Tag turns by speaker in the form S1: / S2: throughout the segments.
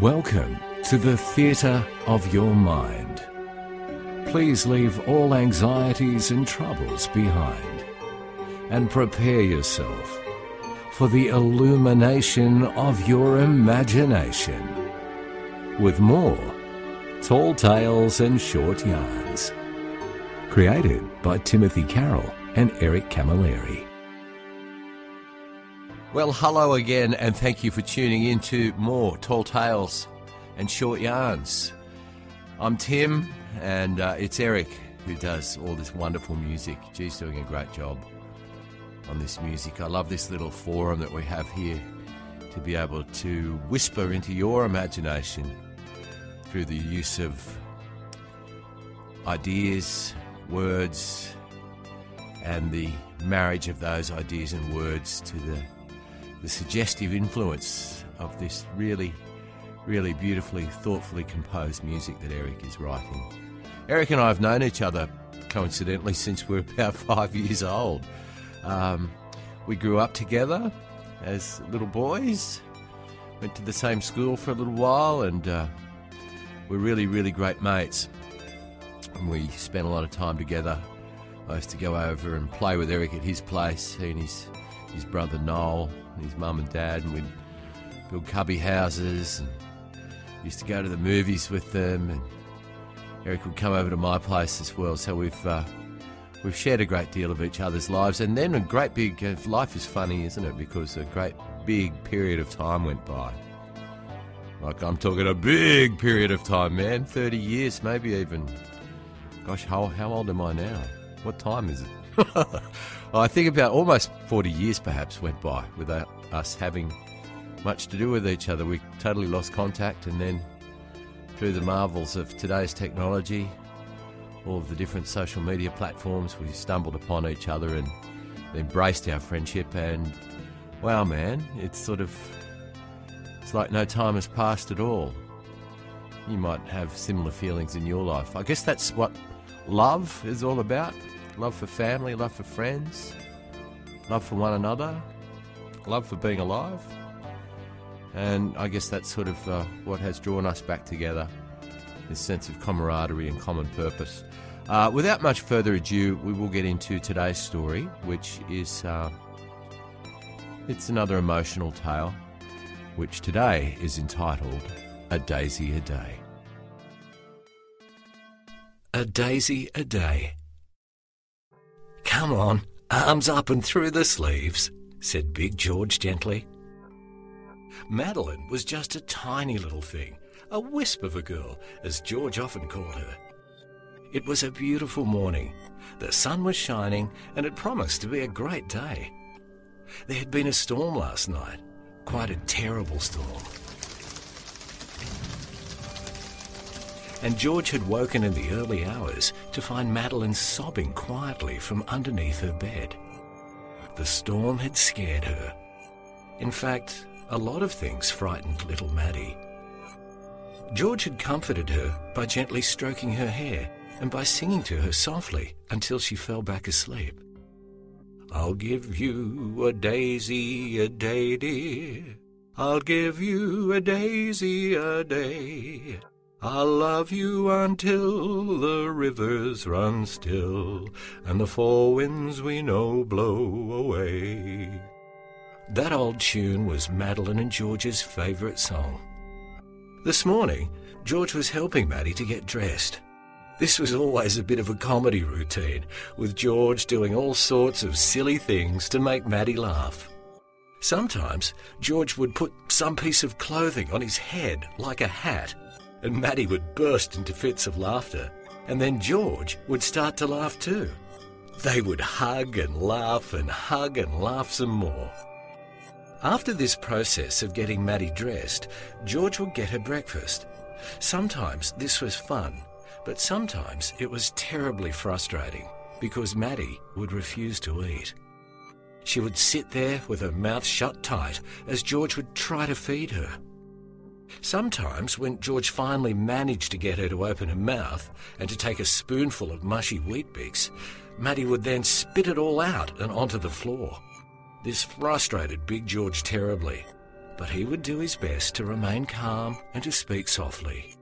S1: Welcome to the theatre of your mind. Please leave all anxieties and troubles behind and prepare yourself for the illumination of your imagination with more tall tales and short yarns. Created by Timothy Carroll and Eric Camilleri.
S2: Well, hello again, and thank you for tuning in to more Tall Tales and Short Yarns. I'm Tim, and uh, it's Eric who does all this wonderful music. G's doing a great job on this music. I love this little forum that we have here to be able to whisper into your imagination through the use of ideas, words, and the marriage of those ideas and words to the the suggestive influence of this really, really beautifully, thoughtfully composed music that Eric is writing. Eric and I have known each other, coincidentally, since we are about five years old. Um, we grew up together as little boys, went to the same school for a little while, and uh, we're really, really great mates. And we spent a lot of time together. I used to go over and play with Eric at his place, he and his, his brother Noel, his mum and dad, and we'd build cubby houses and used to go to the movies with them. And Eric would come over to my place as well. So we've uh, we've shared a great deal of each other's lives, and then a great big uh, life is funny, isn't it? Because a great big period of time went by. Like I'm talking a big period of time, man. Thirty years, maybe even. Gosh, how how old am I now? What time is it? I think about almost 40 years perhaps went by without us having much to do with each other. We totally lost contact, and then through the marvels of today's technology, all of the different social media platforms, we stumbled upon each other and embraced our friendship. And wow, man, it's sort of it's like no time has passed at all. You might have similar feelings in your life. I guess that's what love is all about love for family, love for friends, love for one another, love for being alive. And I guess that's sort of uh, what has drawn us back together this sense of camaraderie and common purpose. Uh, without much further ado, we will get into today's story, which is uh, it's another emotional tale, which today is entitled "A Daisy a Day."
S1: A daisy a day. Come on, arms up and through the sleeves, said Big George gently. Madeline was just a tiny little thing, a wisp of a girl, as George often called her. It was a beautiful morning. The sun was shining, and it promised to be a great day. There had been a storm last night, quite a terrible storm. And George had woken in the early hours to find Madeline sobbing quietly from underneath her bed. The storm had scared her. In fact, a lot of things frightened little Maddie. George had comforted her by gently stroking her hair and by singing to her softly until she fell back asleep. I'll give you a daisy a day, dear. I'll give you a daisy a day. I'll love you until the rivers run still and the four winds we know blow away. That old tune was Madeline and George's favourite song. This morning, George was helping Maddie to get dressed. This was always a bit of a comedy routine, with George doing all sorts of silly things to make Maddie laugh. Sometimes George would put some piece of clothing on his head like a hat and Maddie would burst into fits of laughter, and then George would start to laugh too. They would hug and laugh and hug and laugh some more. After this process of getting Maddie dressed, George would get her breakfast. Sometimes this was fun, but sometimes it was terribly frustrating because Maddie would refuse to eat. She would sit there with her mouth shut tight as George would try to feed her. Sometimes, when George finally managed to get her to open her mouth and to take a spoonful of mushy Weet-Bix, Maddie would then spit it all out and onto the floor. This frustrated Big George terribly, but he would do his best to remain calm and to speak softly.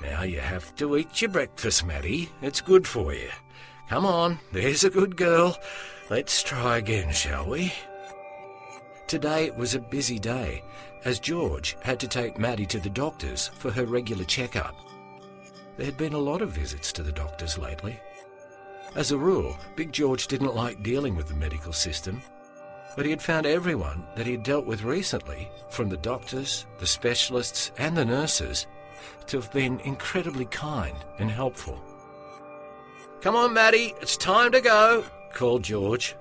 S1: Now you have to eat your breakfast, Maddie. It's good for you. Come on, there's a good girl. Let's try again, shall we? Today was a busy day, as George had to take Maddie to the doctors for her regular checkup. There had been a lot of visits to the doctors lately. As a rule, Big George didn't like dealing with the medical system, but he had found everyone that he had dealt with recently, from the doctors, the specialists, and the nurses, to have been incredibly kind and helpful. Come on, Maddie, it's time to go, called George.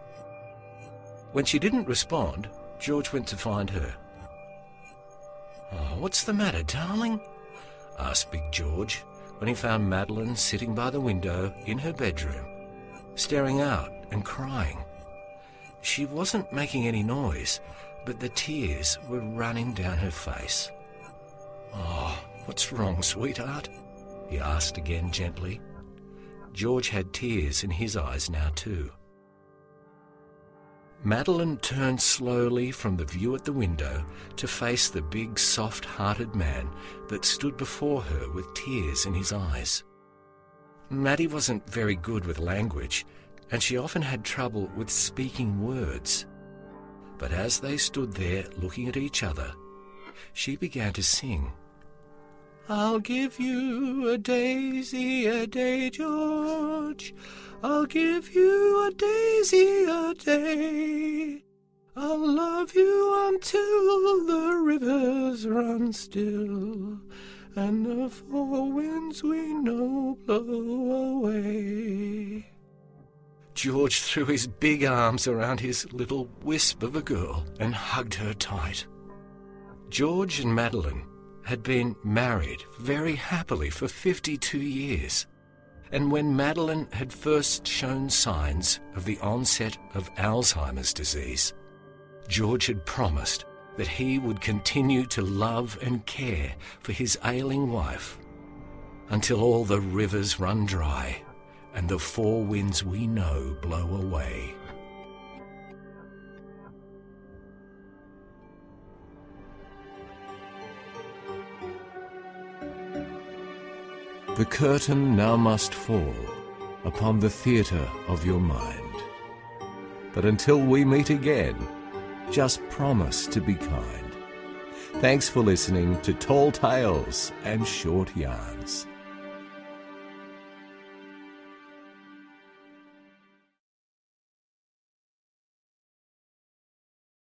S1: When she didn't respond, George went to find her. Oh, what's the matter, darling? asked Big George when he found Madeline sitting by the window in her bedroom, staring out and crying. She wasn't making any noise, but the tears were running down her face. Oh, what's wrong, sweetheart? he asked again gently. George had tears in his eyes now, too. Madeline turned slowly from the view at the window to face the big, soft hearted man that stood before her with tears in his eyes. Maddie wasn't very good with language, and she often had trouble with speaking words. But as they stood there looking at each other, she began to sing. I'll give you a daisy a day, George. I'll give you a daisy a day. I'll love you until the rivers run still and the four winds we know blow away. George threw his big arms around his little wisp of a girl and hugged her tight. George and Madeline had been married very happily for 52 years. And when Madeline had first shown signs of the onset of Alzheimer's disease, George had promised that he would continue to love and care for his ailing wife until all the rivers run dry and the four winds we know blow away. The curtain now must fall upon the theatre of your mind. But until we meet again, just promise to be kind. Thanks for listening to Tall Tales and Short Yarns.